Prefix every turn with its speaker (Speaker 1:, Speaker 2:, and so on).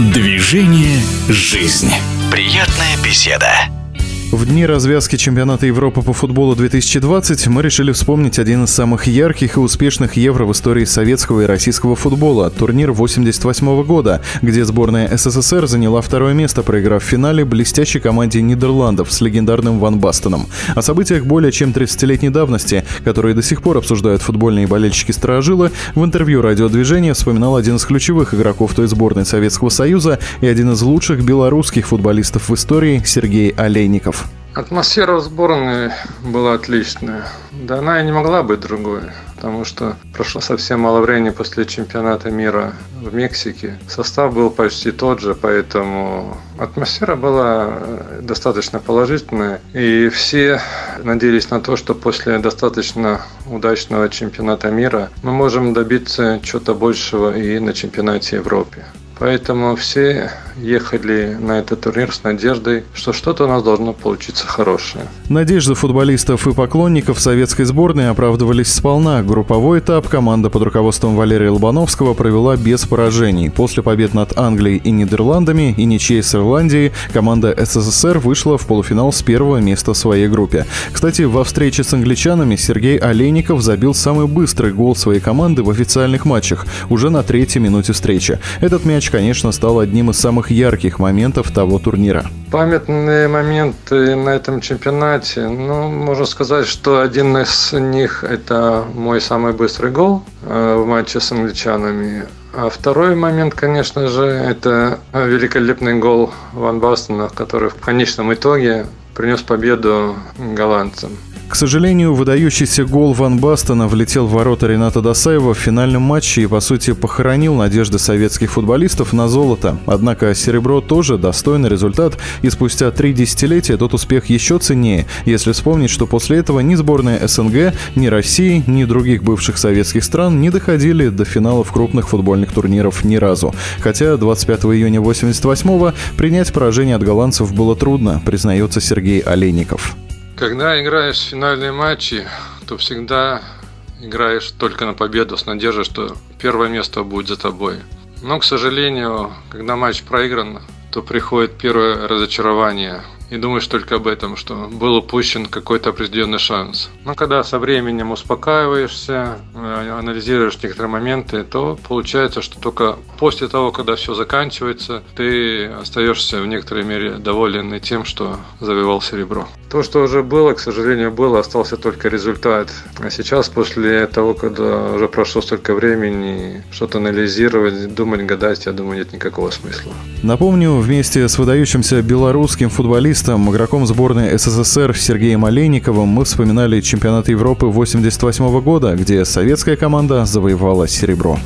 Speaker 1: Движение «Жизнь». Приятная беседа.
Speaker 2: В дни развязки чемпионата Европы по футболу 2020 мы решили вспомнить один из самых ярких и успешных евро в истории советского и российского футбола – турнир 88 года, где сборная СССР заняла второе место, проиграв в финале блестящей команде Нидерландов с легендарным Ван Бастоном. О событиях более чем 30-летней давности, которые до сих пор обсуждают футбольные болельщики Старожилы, в интервью радиодвижения вспоминал один из ключевых игроков той сборной Советского Союза и один из лучших белорусских футболистов в истории Сергей Олейников.
Speaker 3: Атмосфера в сборной была отличная. Да она и не могла быть другой, потому что прошло совсем мало времени после чемпионата мира в Мексике. Состав был почти тот же, поэтому атмосфера была достаточно положительная. И все надеялись на то, что после достаточно удачного чемпионата мира мы можем добиться чего-то большего и на чемпионате Европы. Поэтому все ехали на этот турнир с надеждой, что что-то у нас должно получиться хорошее.
Speaker 2: Надежды футболистов и поклонников советской сборной оправдывались сполна. Групповой этап команда под руководством Валерия Лобановского провела без поражений. После побед над Англией и Нидерландами и ничьей с Ирландией команда СССР вышла в полуфинал с первого места в своей группе. Кстати, во встрече с англичанами Сергей Олейников забил самый быстрый гол своей команды в официальных матчах уже на третьей минуте встречи. Этот мяч конечно, стал одним из самых ярких моментов того турнира.
Speaker 3: Памятные моменты на этом чемпионате, ну, можно сказать, что один из них – это мой самый быстрый гол э, в матче с англичанами. А второй момент, конечно же, это великолепный гол Ван Бастона, который в конечном итоге принес победу голландцам.
Speaker 2: К сожалению, выдающийся гол Ван Бастона влетел в ворота Рената Досаева в финальном матче и, по сути, похоронил надежды советских футболистов на золото. Однако серебро тоже достойный результат, и спустя три десятилетия тот успех еще ценнее, если вспомнить, что после этого ни сборная СНГ, ни России, ни других бывших советских стран не доходили до финалов крупных футбольных турниров ни разу. Хотя 25 июня 88-го принять поражение от голландцев было трудно, признается Сергей Олейников.
Speaker 3: Когда играешь финальные матчи, то всегда играешь только на победу с надеждой, что первое место будет за тобой. Но, к сожалению, когда матч проигран, то приходит первое разочарование и думаешь только об этом, что был упущен какой-то определенный шанс. Но когда со временем успокаиваешься, э, анализируешь некоторые моменты, то получается, что только после того, когда все заканчивается, ты остаешься в некоторой мере доволен тем, что завоевал серебро. То, что уже было, к сожалению, было, остался только результат. А сейчас, после того, когда уже прошло столько времени, что-то анализировать, думать, гадать, я думаю, нет никакого смысла.
Speaker 2: Напомню, вместе с выдающимся белорусским футболистом футболистом, игроком сборной СССР Сергеем Олейниковым мы вспоминали чемпионат Европы 88 года, где советская команда завоевала серебро.